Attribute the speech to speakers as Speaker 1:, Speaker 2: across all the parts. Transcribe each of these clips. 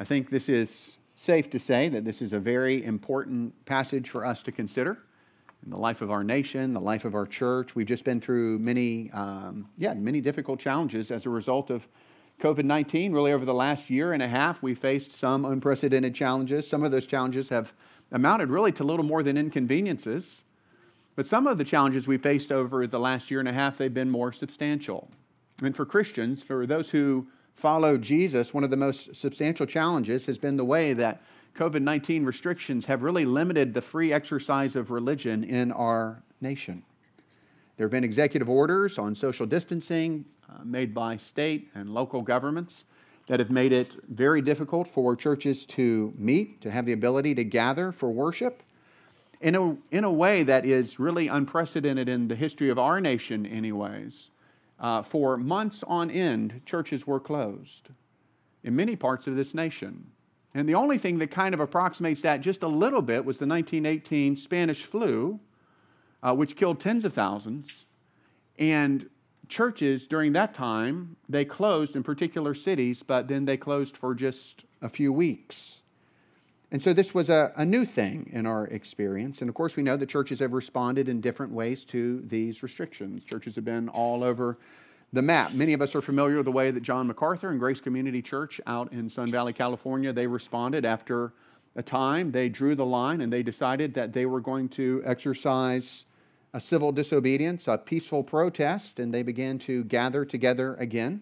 Speaker 1: I think this is safe to say that this is a very important passage for us to consider in the life of our nation, the life of our church. We've just been through many, um, yeah, many difficult challenges as a result of COVID 19. Really, over the last year and a half, we faced some unprecedented challenges. Some of those challenges have amounted really to little more than inconveniences. But some of the challenges we faced over the last year and a half, they've been more substantial. And for Christians, for those who follow Jesus, one of the most substantial challenges has been the way that COVID 19 restrictions have really limited the free exercise of religion in our nation. There have been executive orders on social distancing uh, made by state and local governments that have made it very difficult for churches to meet, to have the ability to gather for worship in a, in a way that is really unprecedented in the history of our nation, anyways. Uh, for months on end, churches were closed in many parts of this nation. And the only thing that kind of approximates that just a little bit was the 1918 Spanish flu, uh, which killed tens of thousands. And churches during that time, they closed in particular cities, but then they closed for just a few weeks. And so this was a, a, new thing in our experience. And of course, we know that churches have responded in different ways to these restrictions. Churches have been all over the map. Many of us are familiar with the way that John MacArthur and Grace Community Church out in Sun Valley, California, they responded after a time. They drew the line and they decided that they were going to exercise a civil disobedience, a peaceful protest, and they began to gather together again.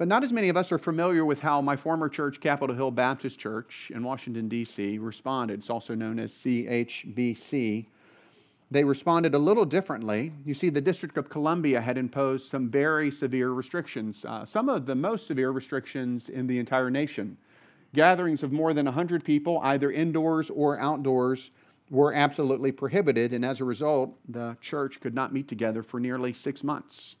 Speaker 1: But not as many of us are familiar with how my former church, Capitol Hill Baptist Church in Washington, D.C., responded. It's also known as CHBC. They responded a little differently. You see, the District of Columbia had imposed some very severe restrictions, uh, some of the most severe restrictions in the entire nation. Gatherings of more than 100 people, either indoors or outdoors, were absolutely prohibited, and as a result, the church could not meet together for nearly six months.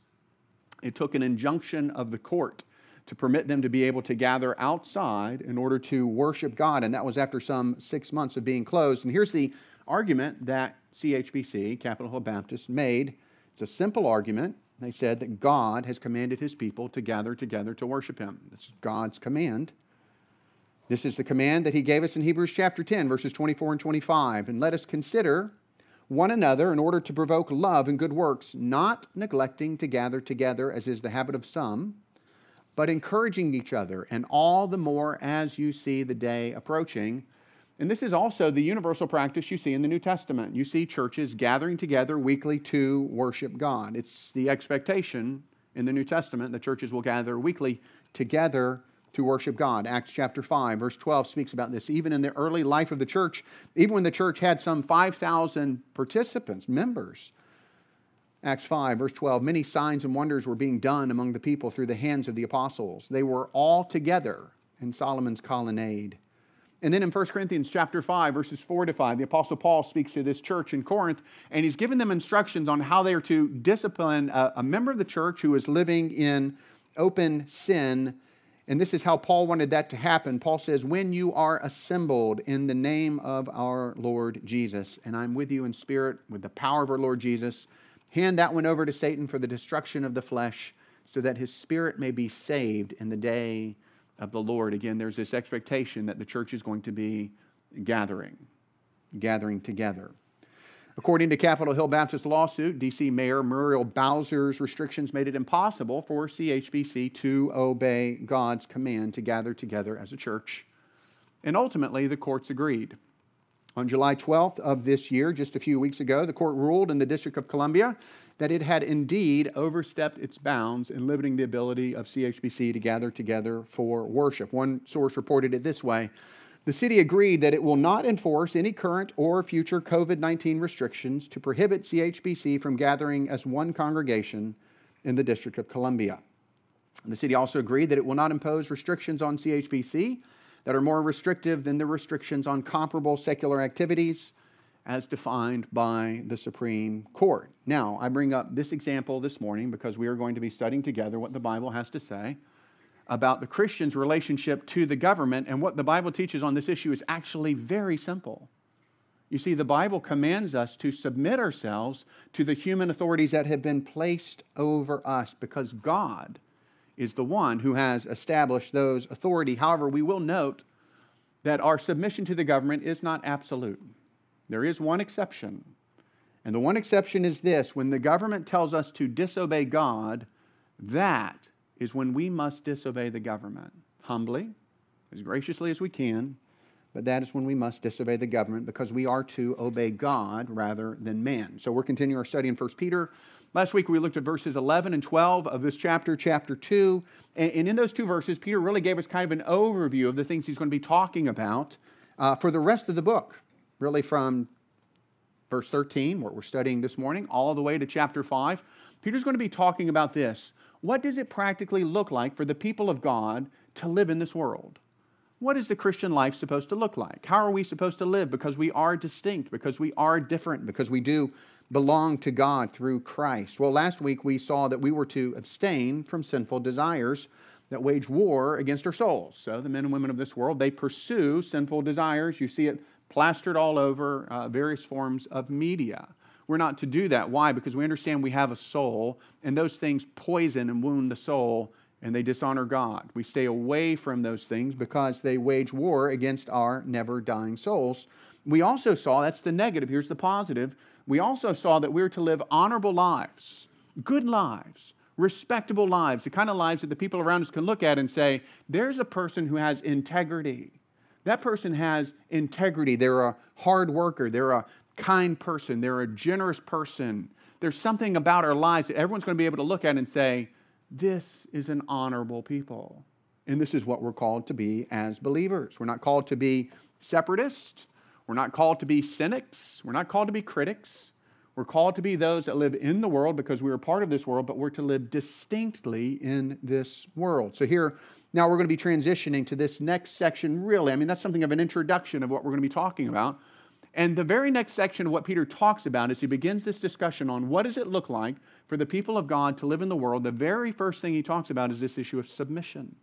Speaker 1: It took an injunction of the court to permit them to be able to gather outside in order to worship God, and that was after some six months of being closed. And here's the argument that CHBC, Capitol Hill Baptist, made. It's a simple argument. They said that God has commanded his people to gather together to worship him. This is God's command. This is the command that he gave us in Hebrews chapter 10, verses 24 and 25. And let us consider one another in order to provoke love and good works, not neglecting to gather together, as is the habit of some, but encouraging each other, and all the more as you see the day approaching. And this is also the universal practice you see in the New Testament. You see churches gathering together weekly to worship God. It's the expectation in the New Testament that churches will gather weekly together to worship God. Acts chapter 5, verse 12 speaks about this. Even in the early life of the church, even when the church had some 5,000 participants, members, Acts 5, verse 12, many signs and wonders were being done among the people through the hands of the apostles. They were all together in Solomon's colonnade. And then in 1 Corinthians chapter 5, verses 4 to 5, the Apostle Paul speaks to this church in Corinth, and he's given them instructions on how they are to discipline a, a member of the church who is living in open sin and this is how Paul wanted that to happen. Paul says, When you are assembled in the name of our Lord Jesus, and I'm with you in spirit with the power of our Lord Jesus, hand that one over to Satan for the destruction of the flesh, so that his spirit may be saved in the day of the Lord. Again, there's this expectation that the church is going to be gathering, gathering together. According to Capitol Hill Baptist lawsuit, D.C. Mayor Muriel Bowser's restrictions made it impossible for CHBC to obey God's command to gather together as a church. And ultimately, the courts agreed. On July 12th of this year, just a few weeks ago, the court ruled in the District of Columbia that it had indeed overstepped its bounds in limiting the ability of CHBC to gather together for worship. One source reported it this way the city agreed that it will not enforce any current or future COVID 19 restrictions to prohibit CHBC from gathering as one congregation in the District of Columbia. The city also agreed that it will not impose restrictions on CHBC that are more restrictive than the restrictions on comparable secular activities as defined by the Supreme Court. Now, I bring up this example this morning because we are going to be studying together what the Bible has to say about the Christian's relationship to the government, and what the Bible teaches on this issue is actually very simple. You see, the Bible commands us to submit ourselves to the human authorities that have been placed over us because God is the one who has established those authority. However, we will note that our submission to the government is not absolute. There is one exception. And the one exception is this when the government tells us to disobey God, that is when we must disobey the government humbly, as graciously as we can, but that is when we must disobey the government because we are to obey God rather than man. So we're continuing our study in 1 Peter. Last week we looked at verses 11 and 12 of this chapter, chapter 2. And in those two verses, Peter really gave us kind of an overview of the things he's going to be talking about uh, for the rest of the book, really from verse 13, what we're studying this morning, all the way to chapter 5. Peter's going to be talking about this. What does it practically look like for the people of God to live in this world? What is the Christian life supposed to look like? How are we supposed to live? Because we are distinct, because we are different, because we do belong to God through Christ. Well, last week we saw that we were to abstain from sinful desires that wage war against our souls. So the men and women of this world, they pursue sinful desires. You see it plastered all over uh, various forms of media. We're not to do that. Why? Because we understand we have a soul, and those things poison and wound the soul, and they dishonor God. We stay away from those things because they wage war against our never dying souls. We also saw that's the negative. Here's the positive we also saw that we were to live honorable lives, good lives, respectable lives, the kind of lives that the people around us can look at and say, there's a person who has integrity. That person has integrity. They're a hard worker. They're a kind person. They're a generous person. There's something about our lives that everyone's going to be able to look at and say, this is an honorable people. And this is what we're called to be as believers. We're not called to be separatists. We're not called to be cynics. We're not called to be critics. We're called to be those that live in the world because we are part of this world, but we're to live distinctly in this world. So here, now we're going to be transitioning to this next section, really. I mean, that's something of an introduction of what we're going to be talking about. And the very next section of what Peter talks about as he begins this discussion on what does it look like for the people of God to live in the world, the very first thing he talks about is this issue of submission.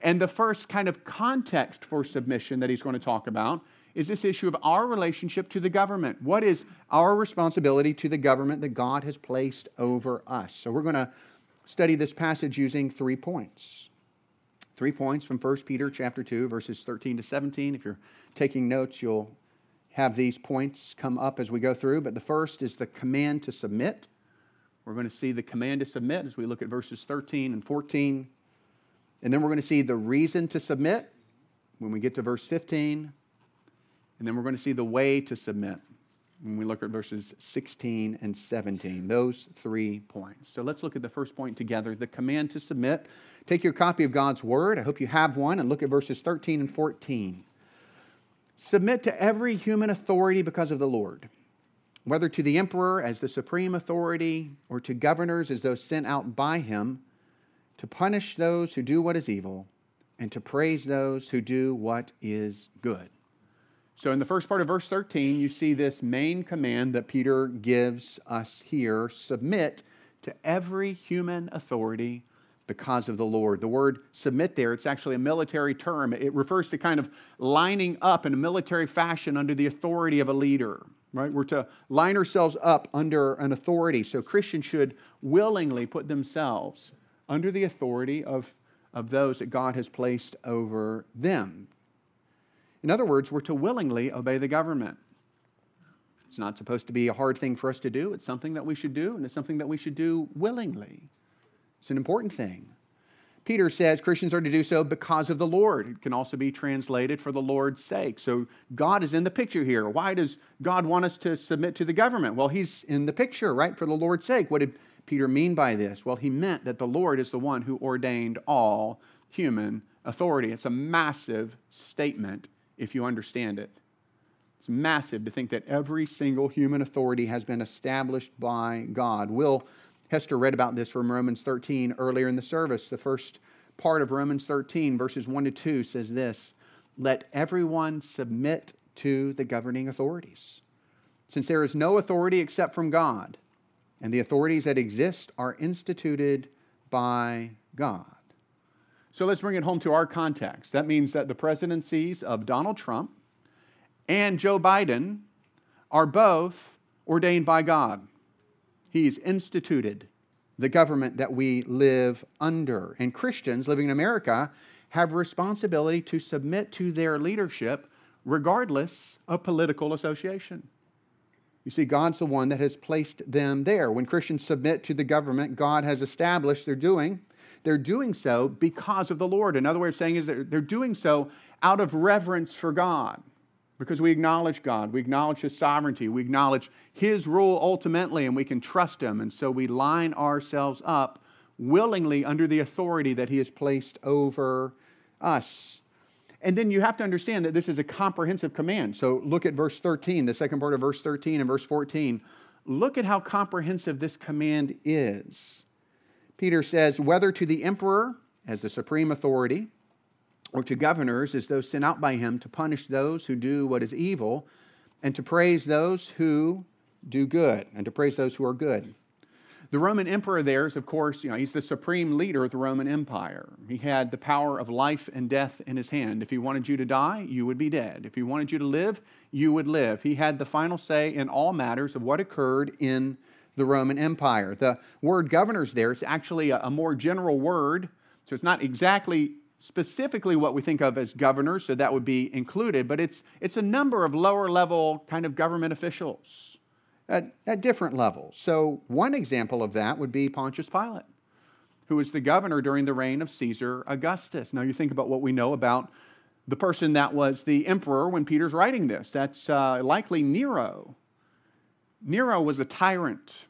Speaker 1: And the first kind of context for submission that he's going to talk about is this issue of our relationship to the government. What is our responsibility to the government that God has placed over us? So we're going to study this passage using three points. Three points from 1 Peter chapter 2 verses 13 to 17. If you're taking notes, you'll have these points come up as we go through, but the first is the command to submit. We're going to see the command to submit as we look at verses 13 and 14. And then we're going to see the reason to submit when we get to verse 15. And then we're going to see the way to submit when we look at verses 16 and 17. Those three points. So let's look at the first point together the command to submit. Take your copy of God's Word. I hope you have one, and look at verses 13 and 14. Submit to every human authority because of the Lord, whether to the emperor as the supreme authority or to governors as those sent out by him to punish those who do what is evil and to praise those who do what is good. So, in the first part of verse 13, you see this main command that Peter gives us here submit to every human authority because of the Lord. The word submit there, it's actually a military term. It refers to kind of lining up in a military fashion under the authority of a leader, right? We're to line ourselves up under an authority. So, Christians should willingly put themselves under the authority of, of those that God has placed over them. In other words, we're to willingly obey the government. It's not supposed to be a hard thing for us to do. It's something that we should do, and it's something that we should do willingly. It's an important thing. Peter says Christians are to do so because of the Lord. It can also be translated for the Lord's sake. So God is in the picture here. Why does God want us to submit to the government? Well, He's in the picture, right? For the Lord's sake. What did Peter mean by this? Well, he meant that the Lord is the one who ordained all human authority. It's a massive statement if you understand it. It's massive to think that every single human authority has been established by God. Will Hester read about this from Romans 13 earlier in the service. The first part of Romans 13, verses 1 to 2, says this Let everyone submit to the governing authorities, since there is no authority except from God, and the authorities that exist are instituted by God. So let's bring it home to our context. That means that the presidencies of Donald Trump and Joe Biden are both ordained by God. He's instituted the government that we live under. And Christians living in America have responsibility to submit to their leadership regardless of political association. You see, God's the one that has placed them there. When Christians submit to the government God has established they're doing, they're doing so because of the Lord. Another way of saying is that they're doing so out of reverence for God because we acknowledge God, we acknowledge His sovereignty, we acknowledge His rule ultimately, and we can trust Him. And so we line ourselves up willingly under the authority that He has placed over us. And then you have to understand that this is a comprehensive command. So look at verse 13, the second part of verse 13 and verse 14. Look at how comprehensive this command is. Peter says, whether to the emperor as the supreme authority, or to governors as those sent out by him to punish those who do what is evil, and to praise those who do good, and to praise those who are good. The Roman emperor there is, of course, you know, he's the supreme leader of the Roman Empire. He had the power of life and death in his hand. If he wanted you to die, you would be dead. If he wanted you to live, you would live. He had the final say in all matters of what occurred in the Roman Empire. The word governors there is actually a, a more general word, so it's not exactly specifically what we think of as governors, so that would be included, but it's, it's a number of lower level kind of government officials at, at different levels. So, one example of that would be Pontius Pilate, who was the governor during the reign of Caesar Augustus. Now, you think about what we know about the person that was the emperor when Peter's writing this. That's uh, likely Nero. Nero was a tyrant.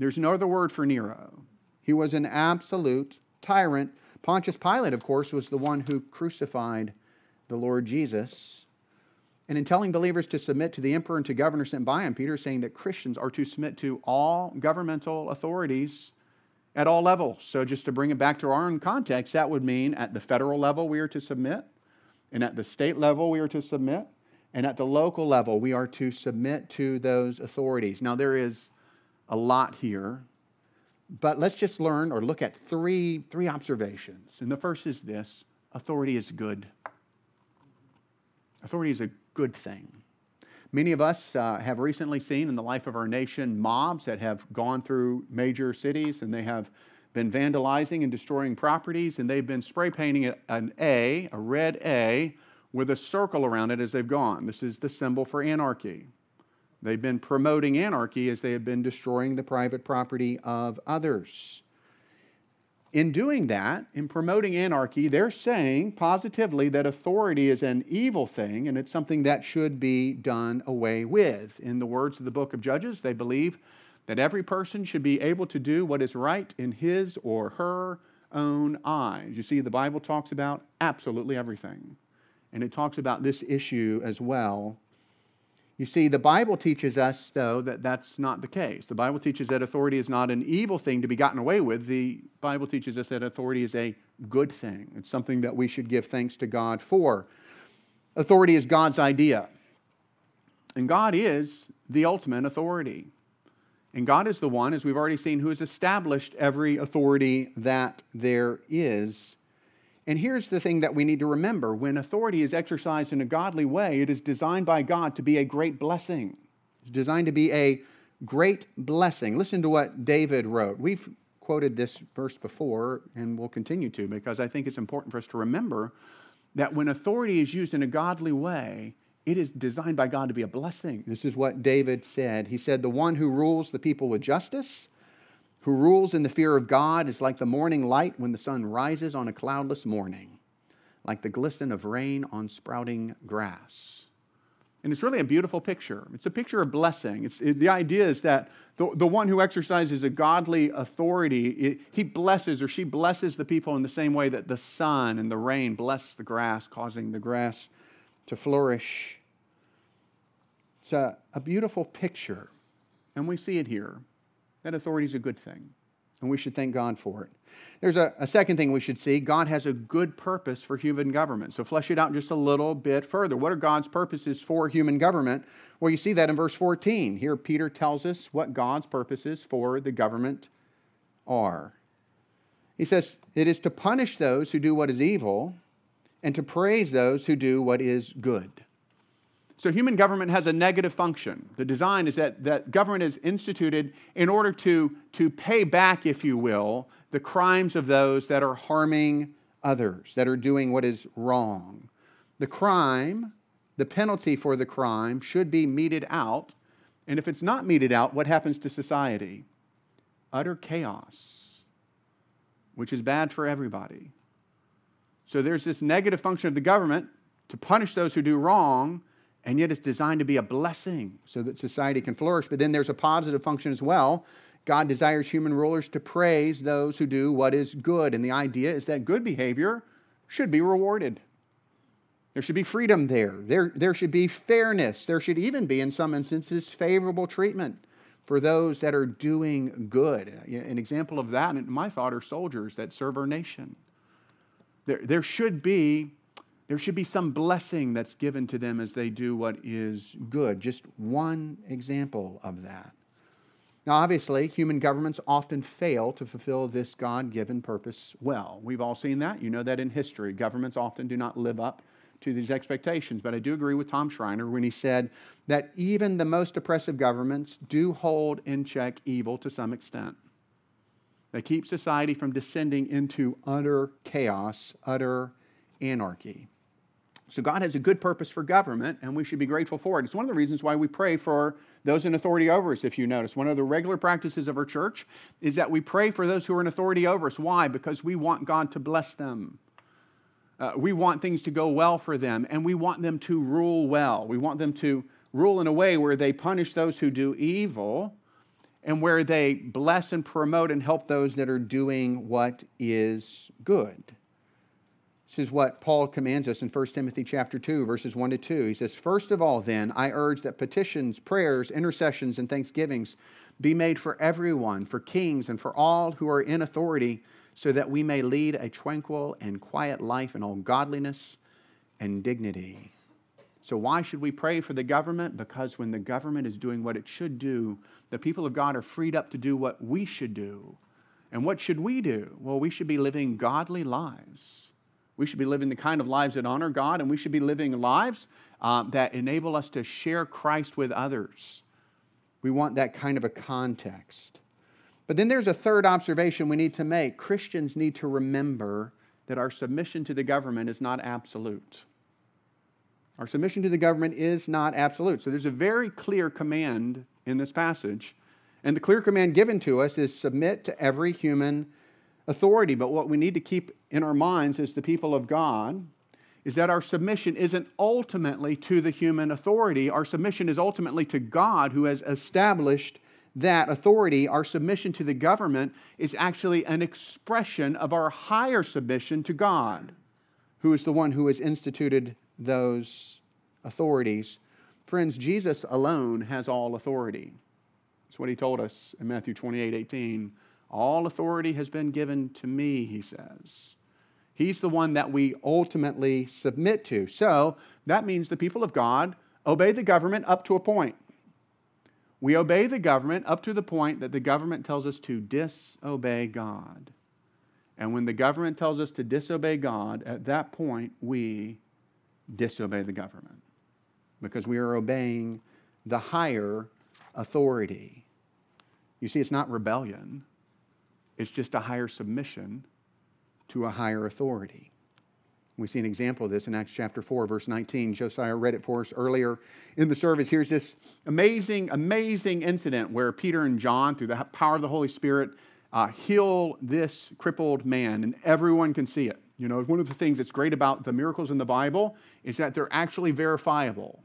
Speaker 1: There's no other word for Nero. He was an absolute tyrant Pontius Pilate, of course, was the one who crucified the Lord Jesus. And in telling believers to submit to the emperor and to governors sent by him, Peter is saying that Christians are to submit to all governmental authorities at all levels. So, just to bring it back to our own context, that would mean at the federal level we are to submit, and at the state level we are to submit, and at the local level we are to submit to those authorities. Now, there is a lot here but let's just learn or look at three, three observations. And the first is this authority is good. Authority is a good thing. Many of us uh, have recently seen in the life of our nation mobs that have gone through major cities and they have been vandalizing and destroying properties, and they've been spray painting an A, a red A, with a circle around it as they've gone. This is the symbol for anarchy. They've been promoting anarchy as they have been destroying the private property of others. In doing that, in promoting anarchy, they're saying positively that authority is an evil thing and it's something that should be done away with. In the words of the book of Judges, they believe that every person should be able to do what is right in his or her own eyes. You see, the Bible talks about absolutely everything. And it talks about this issue as well you see, the Bible teaches us, though, that that's not the case. The Bible teaches that authority is not an evil thing to be gotten away with. The Bible teaches us that authority is a good thing. It's something that we should give thanks to God for. Authority is God's idea, and God is the ultimate authority. And God is the one, as we've already seen, who has established every authority that there is and here's the thing that we need to remember when authority is exercised in a godly way, it is designed by God to be a great blessing. It's designed to be a great blessing. Listen to what David wrote. We've quoted this verse before and we'll continue to because I think it's important for us to remember that when authority is used in a godly way, it is designed by God to be a blessing. This is what David said. He said, The one who rules the people with justice who rules in the fear of God is like the morning light when the sun rises on a cloudless morning, like the glisten of rain on sprouting grass. And it's really a beautiful picture. It's a picture of blessing. It's, it, the idea is that the, the one who exercises a godly authority, it, he blesses or she blesses the people in the same way that the sun and the rain bless the grass, causing the grass to flourish. It's a, a beautiful picture, and we see it here. That authority is a good thing, and we should thank God for it. There's a, a, second thing we should see God has a good purpose for human government. So, flesh it out just a little bit further. What are God's purposes for human government? Well, you see that in verse 14. Here, Peter tells us what God's purposes for the government are. He says, It is to punish those who do what is evil and to praise those who do what is good. So human government has a negative function. The design is that, that government is instituted in order to, to pay back, if you will, the crimes of those that are harming others, that are doing what is wrong. The crime, the penalty for the crime, should be meted out. And if it's not meted out, what happens to society? Utter chaos, which is bad for everybody. So there's this negative function of the government to punish those who do wrong, and yet it's designed to be a blessing so that society can flourish. But then there's a positive function as well God desires human rulers to praise those who do what is good. And the idea is that good behavior should be rewarded. There should be freedom there. There, there should be fairness. There should even be, in some instances, favorable treatment for those that are doing good. An example of that, in my thought, are soldiers that serve our nation. There, there, should be, there should be some blessing that's given to them as they do what is good. Just one example of that. Now, obviously, human governments often fail to fulfill this God given purpose well. We've all seen that. You know that in history. Governments often do not live up to these expectations. But I do agree with Tom Schreiner when he said that even the most oppressive governments do hold in check evil to some extent. They keep society from descending into utter chaos, utter anarchy. So God has a good purpose for government, and we should be grateful for it. It's one of the reasons why we pray for those in authority over us, if you notice. One of the regular practices of our church is that we pray for those who are in authority over us. Why? Because we want God to bless them. Uh, we want things to go well for them, and we want them to rule well. We want them to rule in a way where they punish those who do evil and where they bless and promote and help those that are doing what is good. This is what Paul commands us in 1 Timothy chapter 2 verses 1 to 2. He says, "First of all then, I urge that petitions, prayers, intercessions and thanksgivings be made for everyone, for kings and for all who are in authority, so that we may lead a tranquil and quiet life in all godliness and dignity." So why should we pray for the government? Because when the government is doing what it should do, the people of God are freed up to do what we should do. And what should we do? Well, we should be living godly lives we should be living the kind of lives that honor God, and we should be living lives um, that enable us to share Christ with others. We want that kind of a context. But then there's a third observation we need to make. Christians need to remember that our submission to the government is not absolute. Our submission to the government is not absolute. So there's a very clear command in this passage. And the clear command given to us is submit to every human authority. But what we need to keep in our minds as the people of God is that our submission isn't ultimately to the human authority. Our submission is ultimately to God who has established that authority. Our submission to the government is actually an expression of our higher submission to God, who is the one who has instituted those authorities. Friends, Jesus alone has all authority. That's what he told us in Matthew 28 18. All authority has been given to me, he says. He's the one that we ultimately submit to. So that means the people of God obey the government up to a point. We obey the government up to the point that the government tells us to disobey God. And when the government tells us to disobey God, at that point we disobey the government because we are obeying the higher authority. You see, it's not rebellion, it's just a higher submission to a higher authority. We see an example of this in Acts chapter 4, verse 19. Josiah read it for us earlier in the service. Here's this amazing, amazing incident where Peter and John, through the power of the Holy Spirit, uh, heal this crippled man, and everyone can see it. You know, one of the things that's great about the miracles in the Bible is that they're actually verifiable,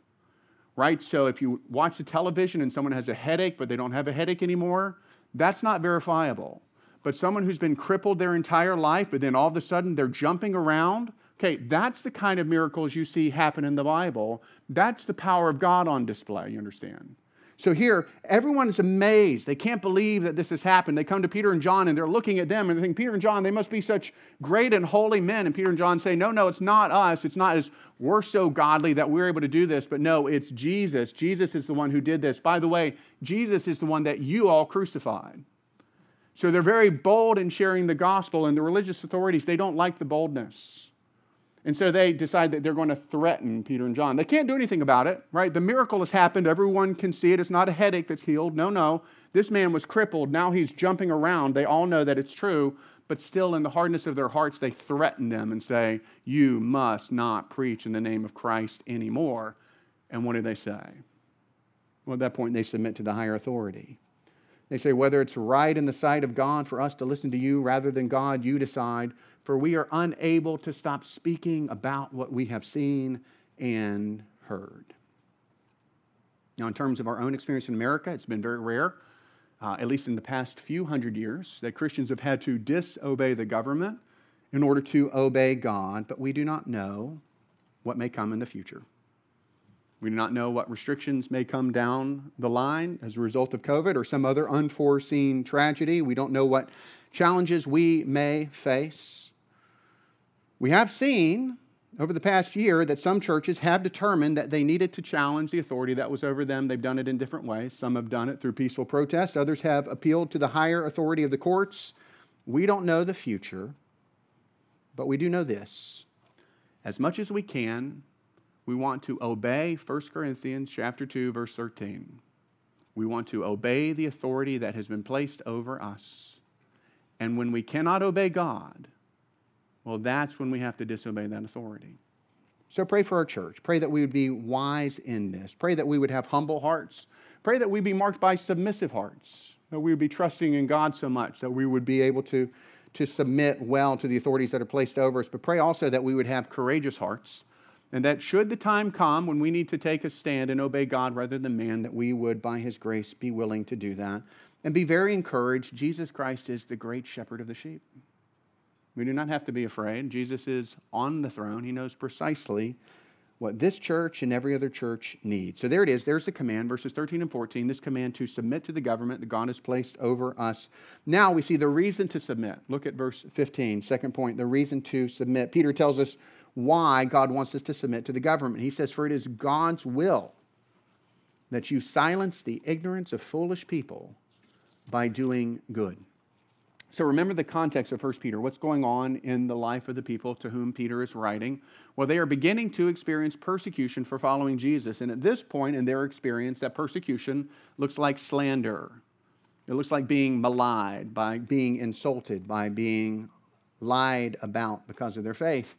Speaker 1: right? So if you watch the television and someone has a headache, but they don't have a headache anymore, that's not verifiable but someone who's been crippled their entire life, but then all of a sudden they're jumping around. Okay, that's the kind of miracles you see happen in the Bible. That's the power of God on display, you understand? So here, everyone's amazed. They can't believe that this has happened. They come to Peter and John and they're looking at them and they think, Peter and John, they must be such great and holy men. And Peter and John say, No, no, it's not us. It's not as we're so godly that we're able to do this. But no, it's Jesus. Jesus is the one who did this. By the way, Jesus is the one that you all crucified. So they're very bold in sharing the gospel, and the religious authorities, they don't like the boldness. And so they decide that they're going to threaten Peter and John. They can't do anything about it, right? The miracle has happened. Everyone can see it. It's not a headache that's healed. No, no. This man was crippled. Now he's jumping around. They all know that it's true, but still, in the hardness of their hearts, they threaten them and say, You must not preach in the name of Christ anymore. And what do they say? Well, at that point, they submit to the higher authority. They say, Whether it's right in the sight of God for us to listen to you rather than God, you decide for we are unable to stop speaking about what we have seen and heard. Now, in terms of our own experience in America, it's been very rare, uh, at least in the past few hundred years, that Christians have had to disobey the government in order to obey God, but we do not know what may come in the future. We do not know what restrictions may come down the line as a result of COVID or some other unforeseen tragedy. We don't know what challenges we may face. We have seen over the past year that some churches have determined that they needed to challenge the authority that was over them. They've done it in different ways. Some have done it through peaceful protest, others have appealed to the higher authority of the courts. We don't know the future, but we do know this. As much as we can, we want to obey 1 Corinthians chapter 2 verse 13. We want to obey the authority that has been placed over us. And when we cannot obey God, well, that's when we have to disobey that authority. So pray for our church. Pray that we would be wise in this. Pray that we would have humble hearts. Pray that we be marked by submissive hearts. That we would be trusting in God so much that we would be able to, to submit well to the authorities that are placed over us. But pray also that we would have courageous hearts. And that should the time come when we need to take a stand and obey God rather than man, that we would, by His grace, be willing to do that. And be very encouraged. Jesus Christ is the great shepherd of the sheep. We do not have to be afraid. Jesus is on the throne. He knows precisely what this church and every other church needs. So there it is. There's the command, verses 13 and 14. This command to submit to the government that God has placed over us. Now we see the reason to submit. Look at verse 15, second point, the reason to submit. Peter tells us why God wants us to submit to the government. He says, For it is God's will that you silence the ignorance of foolish people by doing good. So remember the context of 1 Peter. What's going on in the life of the people to whom Peter is writing? Well, they are beginning to experience persecution for following Jesus. And at this point in their experience, that persecution looks like slander. It looks like being maligned, by being insulted, by being lied about because of their faith.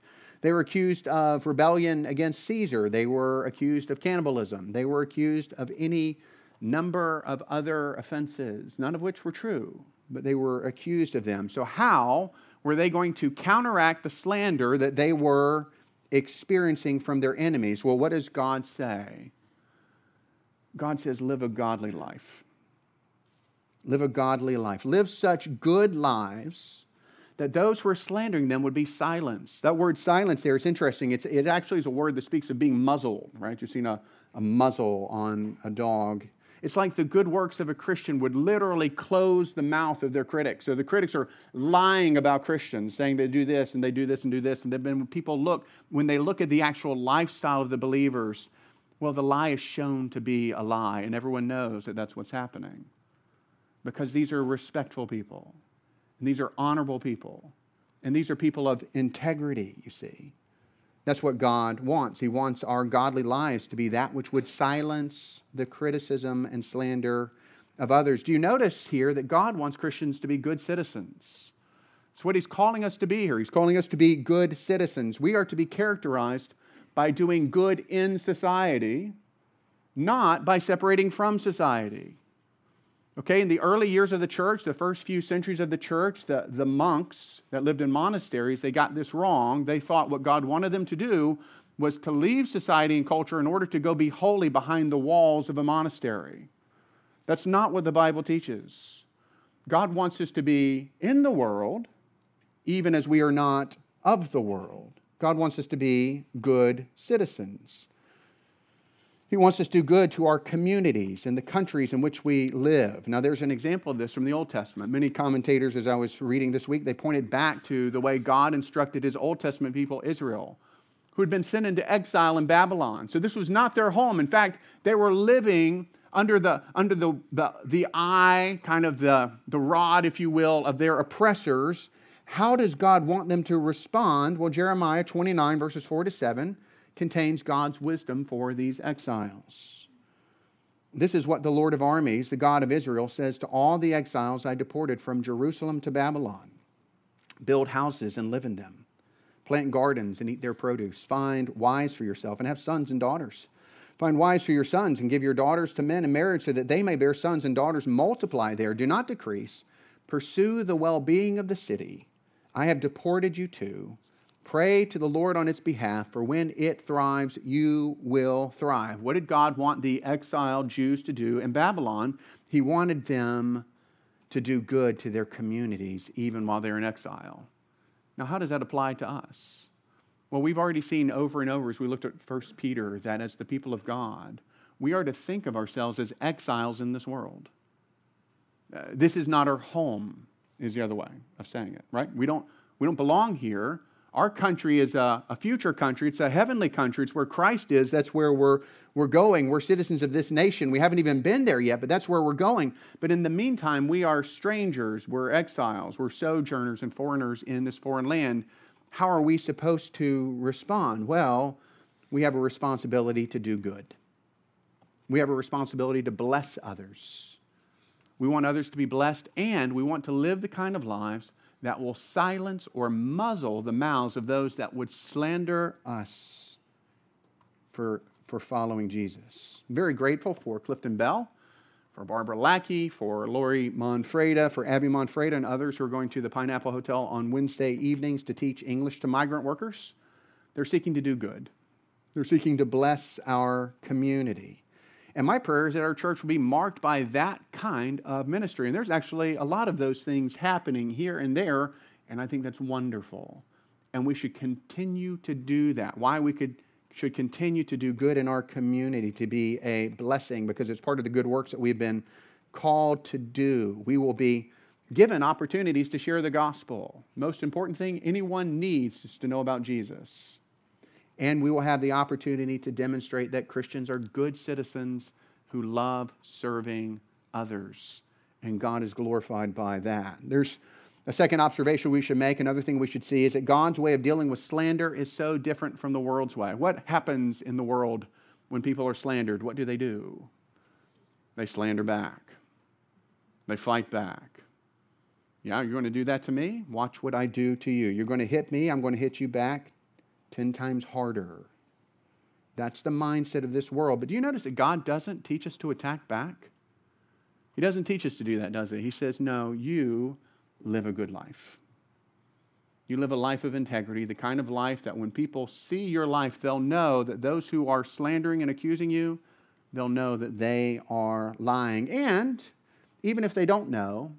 Speaker 1: They were accused of rebellion against Caesar. They were accused of cannibalism. They were accused of any number of other offenses, none of which were true but they were accused of them. So, how were they going to counteract the slander that they were experiencing from their enemies? Well, what does God say? God says, live a godly life. Live a godly life. Live such good lives that those who are slandering them would be silenced. That word silence there is interesting. It's, it actually is a word that speaks of being muzzled, right? You've seen a, a muzzle on a dog it's like the good works of a Christian would literally close the mouth of their critics. So the critics are lying about Christians, saying they do this and they do this and do this. And then when people look, when they look at the actual lifestyle of the believers, well, the lie is shown to be a lie, and everyone knows that that's what's happening. Because these are respectful people, and these are honorable people, and these are people of integrity, you see. That's what God wants. He wants our godly lives to be that which would silence the criticism and slander of others. Do you notice here that God wants Christians to be good citizens? It's what He's calling us to be here. He's calling us to be good citizens. We are to be characterized by doing good in society, not by separating from society. Okay, in the early years of the church, the first few centuries of the church, the, the monks that lived in monasteries, they got this wrong. They thought what God wanted them to do was to leave society and culture in order to go be holy behind the walls of a monastery. That's not what the Bible teaches. God wants us to be in the world, even as we are not of the world. God wants us to be good citizens. He wants us to do good to our communities and the countries in which we live. Now, there's an example of this from the Old Testament. Many commentators, as I was reading this week, they pointed back to the way God instructed his Old Testament people, Israel, who had been sent into exile in Babylon. So, this was not their home. In fact, they were living under the, under the, the, the eye, kind of the, the rod, if you will, of their oppressors How does God want them to respond? Well, Jeremiah 29, verses 4 to 7, contains God's wisdom for these exiles. This is what the Lord of armies, the God of Israel, says to all the exiles I deported from Jerusalem to Babylon Build houses and live in them, plant gardens and eat their produce, find wives for yourself and have sons and daughters. Find wives for your sons and give your daughters to men in marriage so that they may bear sons and daughters. Multiply there, do not decrease. Pursue the well being of the city I have deported you to. Pray to the Lord on its behalf, for when it thrives, you will thrive. What did God want the exiled Jews to do in Babylon? He wanted them to do good to their communities, even while they're in exile. Now, how does that apply to us? Well, we've already seen over and over as we looked at 1 Peter that as the people of God, we are to think of ourselves as exiles in this world. Uh, this is not our home, is the other way of saying it, right? We don't, we don't belong here. Our country is a, a, future country. It's a heavenly country. It's where Christ is. That's where we're, we're going. We're citizens of this nation. We haven't even been there yet, but that's where we're going. But in the meantime, we are strangers. We're exiles. We're sojourners and foreigners in this foreign land. How are we supposed to respond? Well, we have a responsibility to do good. We have a responsibility to bless others. We want others to be blessed, and we want to live the kind of lives that will silence or muzzle the mouths of those that would slander us for, for following Jesus. I'm very grateful for Clifton Bell, for Barbara Lackey, for Lori Monfreda, for Abby Monfreda, and others who are going to the Pineapple Hotel on Wednesday evenings to teach English to migrant workers. They're seeking to do good, they're seeking to bless our community. And my prayer is that our church will be marked by that kind of ministry. And there's actually a lot of those things happening here and there, and I think that's wonderful. And we should continue to do that. Why we could should continue to do good in our community, to be a blessing, because it's part of the good works that we've been called to do. We will be given opportunities to share the gospel. Most important thing anyone needs is to know about Jesus. And we will have the opportunity to demonstrate that Christians are good citizens who love serving others. And God is glorified by that. There's a second observation we should make, another thing we should see, is that God's way of dealing with slander is so different from the world's way. What happens in the world when people are slandered? What do they do? They slander back, they fight back. Yeah, you're going to do that to me? Watch what I do to you. You're going to hit me, I'm going to hit you back 10 times harder. That's the mindset of this world. But do you notice that God doesn't teach us to attack back? He doesn't teach us to do that, does he? He says, no, you live a good life. You live a life of integrity, the kind of life that when people see your life, they'll know that those who are slandering and accusing you, they'll know that they are lying. And even if they don't know,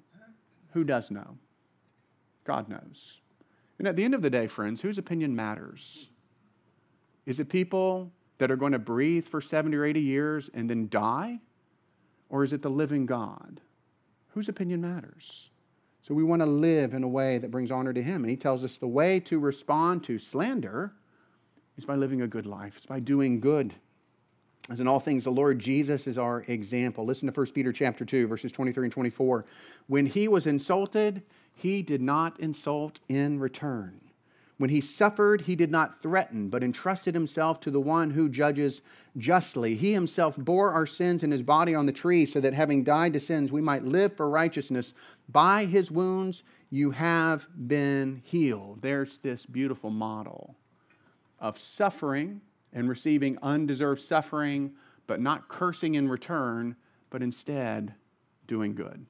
Speaker 1: who does know? God knows. And at the end of the day, friends, whose opinion matters? Is it people that are going to breathe for 70 or 80 years and then die? Or is it the living God? Whose opinion matters? So we want to live in a way that brings honor to Him. And He tells us the way to respond to slander is by living a good life, it's by doing good. As in all things, the Lord Jesus is our example. Listen to 1 Peter chapter 2, verses 23 and 24. When he was insulted, he did not insult in return. When he suffered, he did not threaten, but entrusted himself to the one who judges justly. He himself bore our sins in his body on the tree, so that having died to sins, we might live for righteousness. By his wounds, you have been healed. There's this beautiful model of suffering and receiving undeserved suffering, but not cursing in return, but instead doing good.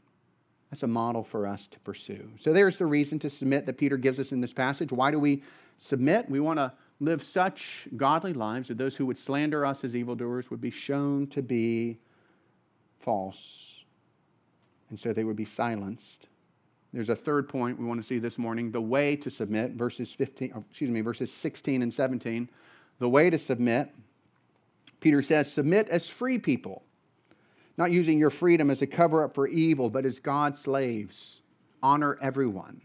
Speaker 1: That's a model for us to pursue. So there's the reason to submit that Peter gives us in this passage. Why do we submit? We want to live such godly lives that those who would slander us as evildoers would be shown to be false. And so they would be silenced. There's a third point we want to see this morning the way to submit, verses 15, excuse me, verses 16 and 17. The way to submit, Peter says, submit as free people not using your freedom as a cover up for evil, but as God's slaves. Honor everyone.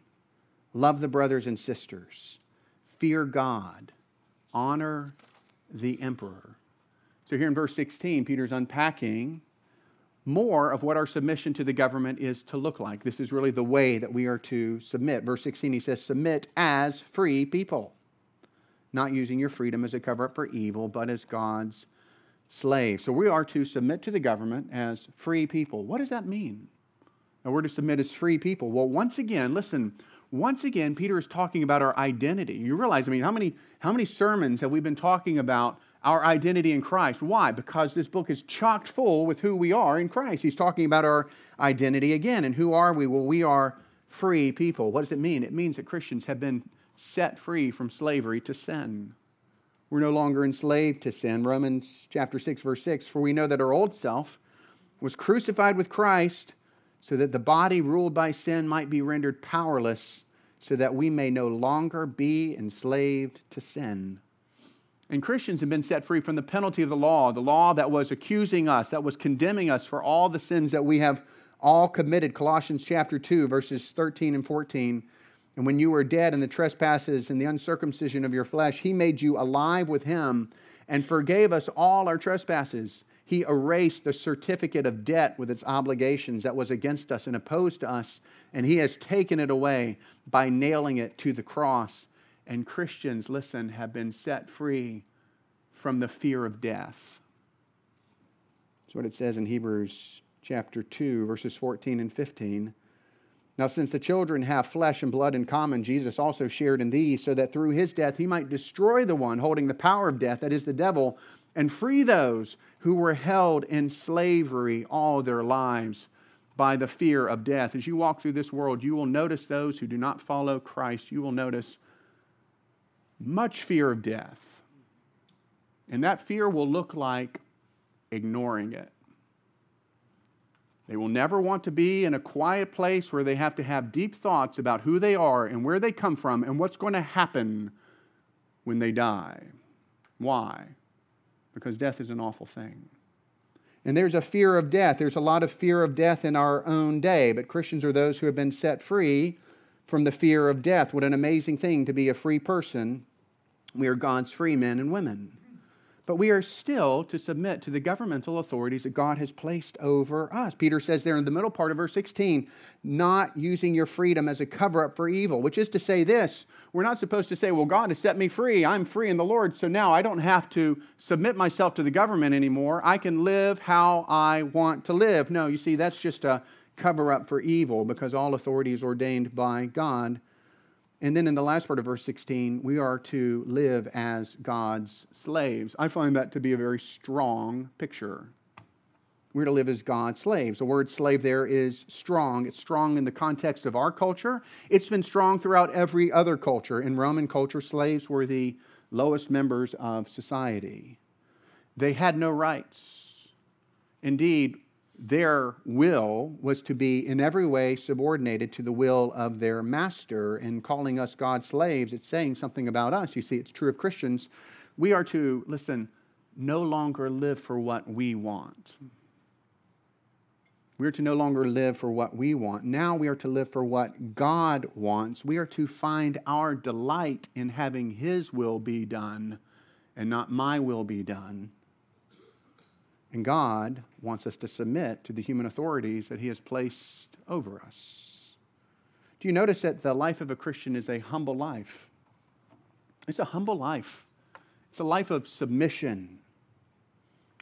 Speaker 1: Love the brothers and sisters. Fear God. Honor the emperor. So, here in verse 16, Peter's unpacking more of what our submission to the government is to look like. This is really the way that we are to submit. Verse 16, he says, Submit as free people, not using your freedom as a cover up for evil, but as God's slave. So we are to submit to the government as free people. What does that mean? Now we're to submit as free people. Well, once again, listen, once again, Peter is talking about our identity. You realize, I mean, how many, how many sermons have we been talking about our identity in Christ. Why? Because this book is chocked full with who we are in Christ. He's talking about our identity again. And who are we? Well, we are free people. What does it mean? It means that Christians have been set free from slavery to sin. We're no longer enslaved to sin. Romans chapter 6 verse 6, for we know that our old self was crucified with Christ so that the body ruled by sin might be rendered powerless so that we may no longer be enslaved to sin. And Christians have been set free from the penalty of the law, the law that was accusing us, that was condemning us for all the sins that we have all committed. Colossians chapter 2, verses 13 and 14. And when you were dead in the trespasses and the uncircumcision of your flesh, he made you alive with him and forgave us all our trespasses. He erased the certificate of debt with its obligations that was against us and opposed to us, and he has taken it away by nailing it to the cross. And Christians, listen, have been set free from the fear of death. That's what it says in Hebrews chapter 2, verses 14 and 15. Now, since the children have flesh and blood in common, Jesus also shared in these, so that through his death he might destroy the one holding the power of death, that is the devil, and free those who were held in slavery all their lives by the fear of death. As you walk through this world, you will notice those who do not follow Christ. You will notice much fear of death. And that fear will look like ignoring it. They will never want to be in a quiet place where they have to have deep thoughts about who they are and where they come from and what's going to happen when they die. Why? Because death is an awful thing. And there's a fear of death. There's a lot of fear of death in our own day, but Christians are those who have been set free from the fear of death. What an amazing thing to be a free person we are God's free men and women. But we are still to submit to the governmental authorities that God has placed over us. Peter says there in the middle part of verse 16, not using your freedom as a cover up for evil, which is to say this we're not supposed to say, well, God has set me free. I'm free in the Lord, so now I don't have to submit myself to the government anymore. I can live how I want to live. No, you see, that's just a cover up for evil because all authority is ordained by God and then in the last part of verse 16, we are to live as God's slaves. I find that to be a very strong picture. We're to live as God's slaves. The word slave there is strong. It's strong in the context of our culture. It's been strong throughout every other culture. In Roman culture, slaves were the lowest members of society. They had no rights. Indeed, their will was to be in every way subordinated to the will of their master. In calling us God's slaves, it's saying something about us. You see, it's true of Christians. We are to, listen, no longer live for what we want. We are to no longer live for what we want. Now we are to live for what God wants. We are to find our delight in having His will be done and not my will be done. And God wants us to submit to the human authorities that He has placed over us. Do you notice that the life of a Christian is a humble life? It's a humble life, it's a life of submission.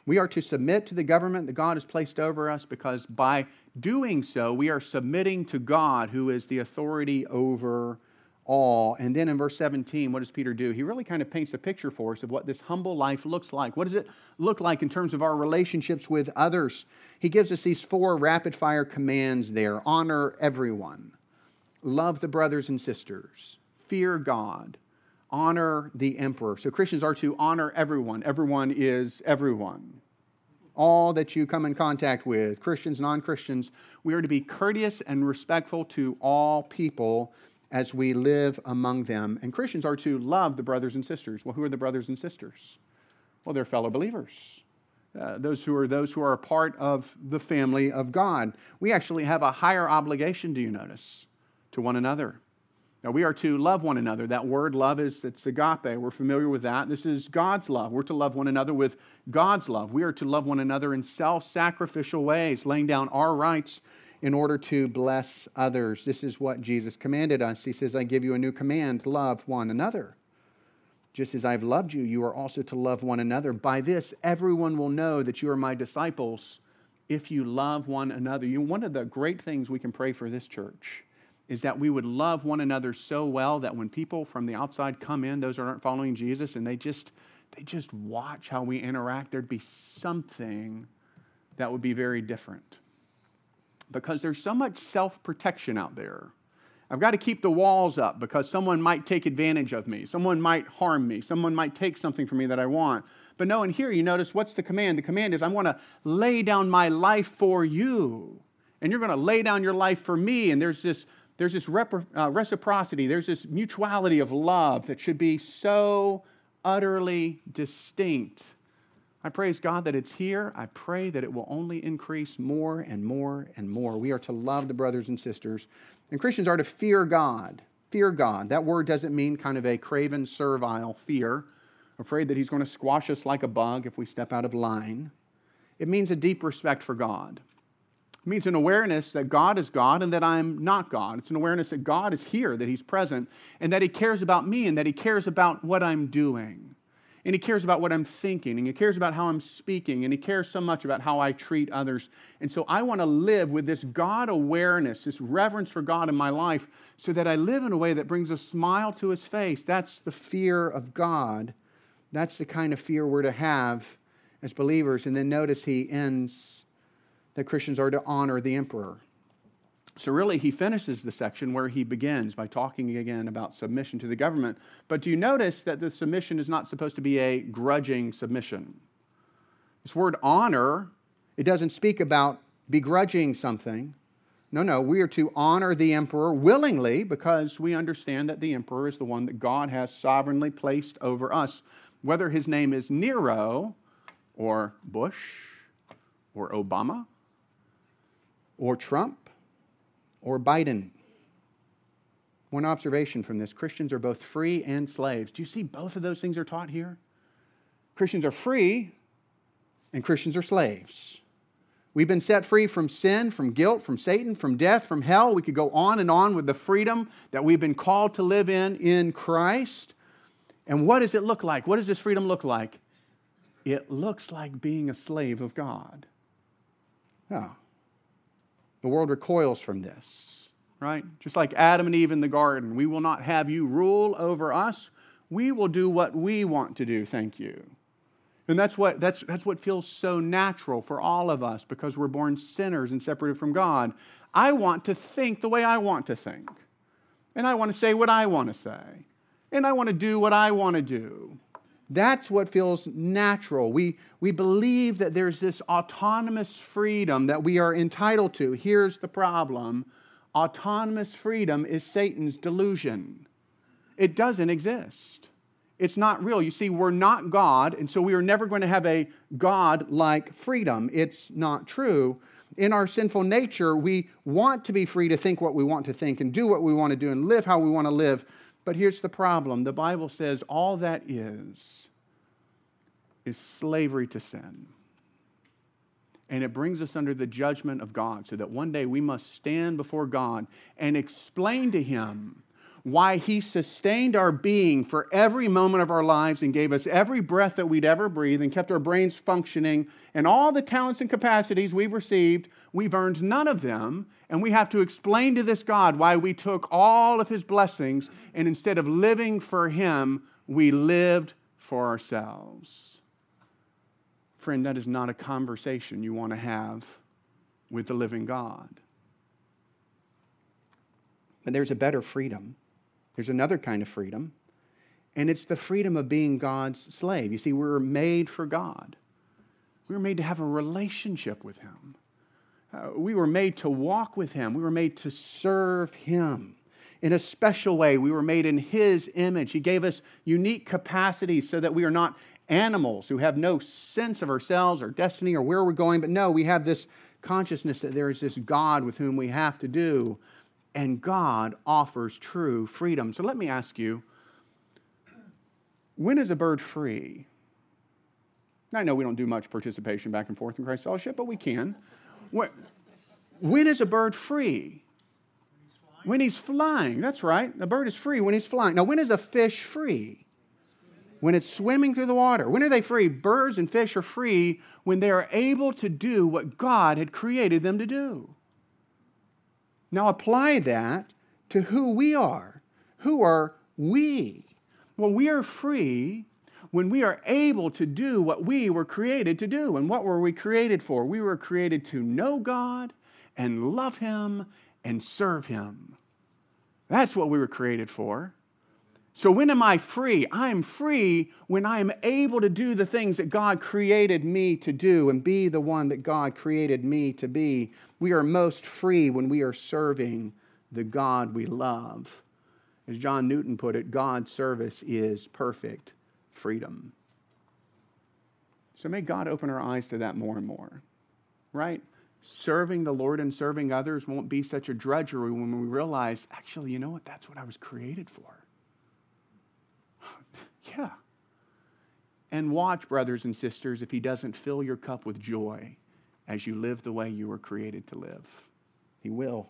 Speaker 1: We are to submit to the government that God has placed over us because by doing so, we are submitting to God, who is the authority over all. And then in verse 17, what does Peter do? He really kind of paints a picture for us of what this humble life looks like. What does it look like in terms of our relationships with others? He gives us these four rapid fire commands there honor everyone, love the brothers and sisters, fear God, honor the emperor. So Christians are to honor everyone. Everyone is everyone. All that you come in contact with, Christians, non Christians, we are to be courteous and respectful to all people as we live among them. And Christians are to love the brothers and sisters. Well, who are the brothers and sisters? Well, they're fellow believers. Uh, those who are those who are a part of the family of God. We actually have a higher obligation, do you notice, to one another. Now, we are to love one another. That word love is it's agape. We're familiar with that. This is God's love. We're to love one another with God's love. We are to love one another in self sacrificial ways, laying down our rights in order to bless others. This is what Jesus commanded us. He says, I give you a new command love one another. Just as I've loved you, you are also to love one another. By this, everyone will know that you are my disciples if you love one another. You, one of the great things we can pray for this church is that we would love one another so well that when people from the outside come in, those that aren't following Jesus, and they just they just watch how we interact, there'd be something that would be very different. Because there's so much self-protection out there. I've got to keep the walls up because someone might take advantage of me. Someone might harm me. Someone might take something from me that I want. But no, and here you notice what's the command? The command is, I want to lay down my life for you. And you're going to lay down your life for me. And there's this there's this uh, reciprocity, there's this mutuality of love that should be so utterly distinct. I praise God that it's here. I pray that it will only increase more and more and more. We are to love the brothers and sisters, and Christians are to fear God. Fear God. That word doesn't mean kind of a craven, servile fear, afraid that He's going to squash us like a bug if we step out of line. It means a deep respect for God. It means an awareness that God is God and that I'm not God. It's an awareness that God is here, that He's present, and that He cares about me and that He cares about what I'm doing. And He cares about what I'm thinking, and He cares about how I'm speaking, and He cares so much about how I treat others. And so I want to live with this God awareness, this reverence for God in my life, so that I live in a way that brings a smile to His face. That's the fear of God. That's the kind of fear we're to have as believers. And then notice He ends that Christians are to honor the emperor. So, really, he finishes the section where he begins by talking again about submission to the government. But do you notice that the submission is not supposed to be a grudging submission? This word honor, it doesn't speak about begrudging something. No, no, we are to honor the emperor willingly because we understand that the emperor is the one that God has sovereignly placed over us. Whether his name is Nero or Bush or Obama or Trump or Biden. One observation from this Christians are both free and slaves. Do you see both of those things are taught here? Christians are free and Christians are slaves. We've been set free from sin, from guilt, from Satan, from death, from hell. We could go on and on with the freedom that we've been called to live in in Christ. And what does it look like? What does this freedom look like? It looks like being a slave of God. Oh, the world recoils from this, right? Just like Adam and Eve in the garden, we will not have you rule over us. We will do what we want to do, thank you. And that's what, that's, that's what feels so natural for all of us because we're born sinners and separated from God. I want to think the way I want to think. And I want to say what I want to say. And I want to do what I want to do. That's what feels natural. We, we believe that there's this autonomous freedom that we are entitled to. Here's the problem autonomous freedom is Satan's delusion, it doesn't exist. It's not real. You see, we're not God, and so we are never going to have a God like freedom. It's not true. In our sinful nature, we want to be free to think what we want to think and do what we want to do and live how we want to live. But here's the problem the Bible says all that is is slavery to sin. And it brings us under the judgment of God so that one day we must stand before God and explain to Him why He sustained our being for every moment of our lives and gave us every breath that we'd ever breathe and kept our brains functioning and all the talents and capacities we've received. We've earned none of them. And we have to explain to this God why we took all of His blessings and instead of living for Him, we lived for ourselves. Friend, that is not a conversation you want to have with the living God. But there's a better freedom. There's another kind of freedom, and it's the freedom of being God's slave. You see, we were made for God, we were made to have a relationship with Him. Uh, we were made to walk with Him, we were made to serve Him in a special way. We were made in His image. He gave us unique capacities so that we are not animals who have no sense of ourselves or destiny or where we're going, but no, we have this consciousness that there is this God with whom we have to do. and God offers true freedom. So let me ask you when is a bird free? I know we don't do much participation back and forth in Christ Fellowship, but we can. When, when is a bird free? When he's flying. That's right. A bird is free when he's flying. Now, when is a fish free? When it's swimming through the water. When are they free? Birds and fish are free when they are able to do what God had created them to do. Now, apply that to who we are. Who are we? Well, we are free when we are able to do what we were created to do. And what were we created for? We were created to know God and love Him and serve Him. That's what we were created for. So, when am I free? I'm free when I am able to do the things that God created me to do and be the one that God created me to be. We are most free when we are serving the God we love. As John Newton put it, God's service is perfect freedom. So may God open our eyes to that more and more, right? Serving the Lord and serving others won't be such a drudgery when we realize, actually, you know what? That's what I was created for. yeah. And watch, brothers and sisters, if He doesn't fill your cup with joy as you live the way you were created to live. He will.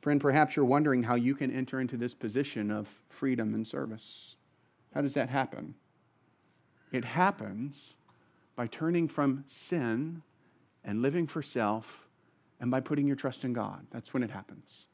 Speaker 1: Friend, perhaps you're wondering how you can enter into this position of freedom and service. How does that happen? It happens by turning from sin and living for self and by putting your trust in God. That's when it happens.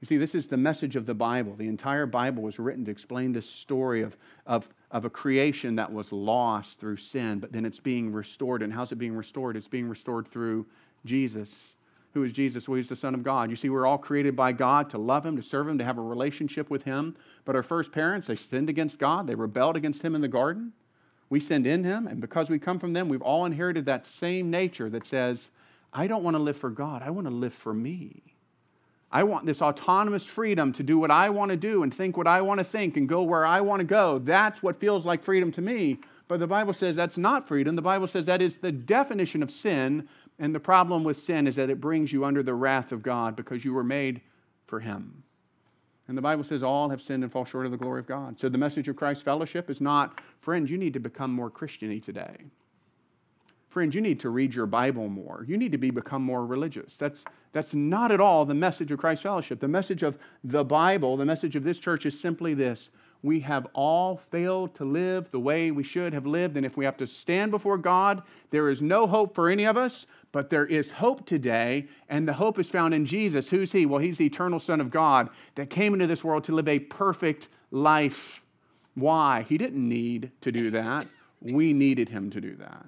Speaker 1: You see, this is the message of the Bible. The entire Bible was written to explain this story of, of, of a creation that was lost through sin, but then it's being restored. And how's it being restored? It's being restored through Jesus. Who is Jesus? Well, he's the Son of God. You see, we're all created by God to love Him, to serve Him, to have a relationship with Him. But our first parents, they sinned against God. They rebelled against Him in the garden. We sinned in Him. And because we come from them, we've all inherited that same nature that says, I don't want to live for God. I want to live for me. I want this autonomous freedom to do what I want to do and think what I want to think and go where I want to go. That's what feels like freedom to me. But the Bible says that's not freedom. The Bible says that is the definition of sin and the problem with sin is that it brings you under the wrath of God because you were made for Him. And the Bible says all have sinned and fall short of the glory of God. So the message of Christ's fellowship is not, friends, you need to become more Christiany today. Friends, you need to read your Bible more. You need to be become more religious. That's, that's not at all the message of Christ's fellowship. The message of the Bible, the message of this church is simply this we have all failed to live the way we should have lived. And if we have to stand before God, there is no hope for any of us, but there is hope today. And the hope is found in Jesus. Who's He? Well, He's the eternal Son of God that came into this world to live a perfect life. Why? He didn't need to do that. We needed Him to do that.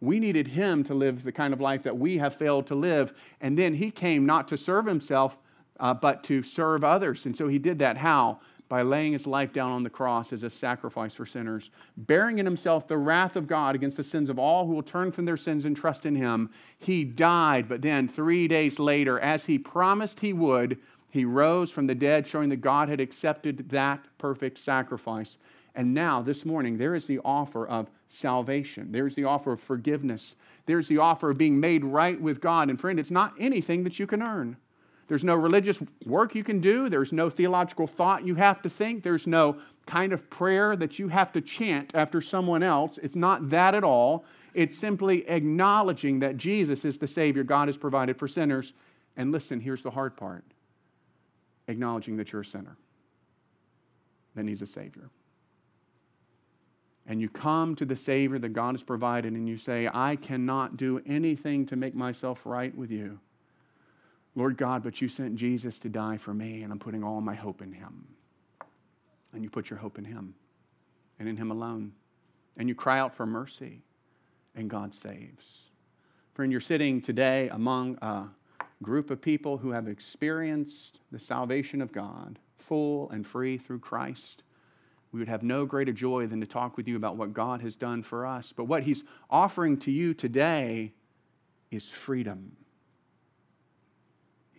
Speaker 1: We needed Him to live the kind of life that we have failed to live. And then He came not to serve Himself, uh, but to serve others. And so He did that. How? By laying his life down on the cross as a sacrifice for sinners, bearing in himself the wrath of God against the sins of all who will turn from their sins and trust in him. He died, but then three days later, as he promised he would, he rose from the dead, showing that God had accepted that perfect sacrifice. And now, this morning, there is the offer of salvation. There's the offer of forgiveness. There's the offer of being made right with God. And friend, it's not anything that you can earn. There's no religious work you can do. There's no theological thought you have to think. There's no kind of prayer that you have to chant after someone else. It's not that at all. It's simply acknowledging that Jesus is the Savior God has provided for sinners. And listen, here's the hard part acknowledging that you're a sinner, that needs a Savior. And you come to the Savior that God has provided and you say, I cannot do anything to make myself right with you. Lord God, but you sent Jesus to die for me, and I'm putting all my hope in him. And you put your hope in him and in him alone. And you cry out for mercy, and God saves. Friend, you're sitting today among a group of people who have experienced the salvation of God, full and free through Christ. We would have no greater joy than to talk with you about what God has done for us. But what He's offering to you today is freedom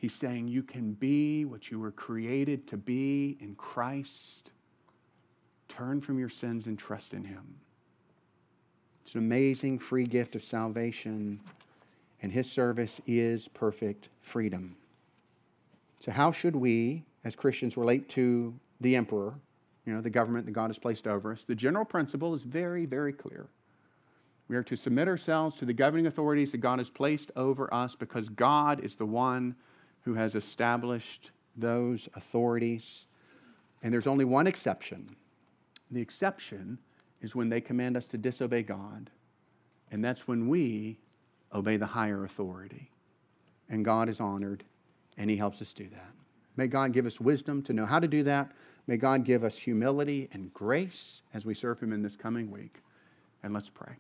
Speaker 1: He's saying you can be what you were created to be in Christ. Turn from your sins and trust in Him. It's an amazing free gift of salvation, and His service is perfect freedom. So, how should we, as Christians, relate to the emperor, you know, the government that God has placed over us? The general principle is very, very clear. We are to submit ourselves to the governing authorities that God has placed over us because God is the one who has established those authorities. And there's only one exception. The exception is when they command us to disobey God, and that's when we obey the higher authority. And God is honored, and He helps us do that. May God give us wisdom to know how to do that. May God give us humility and grace as we serve Him in this coming week. And let's pray.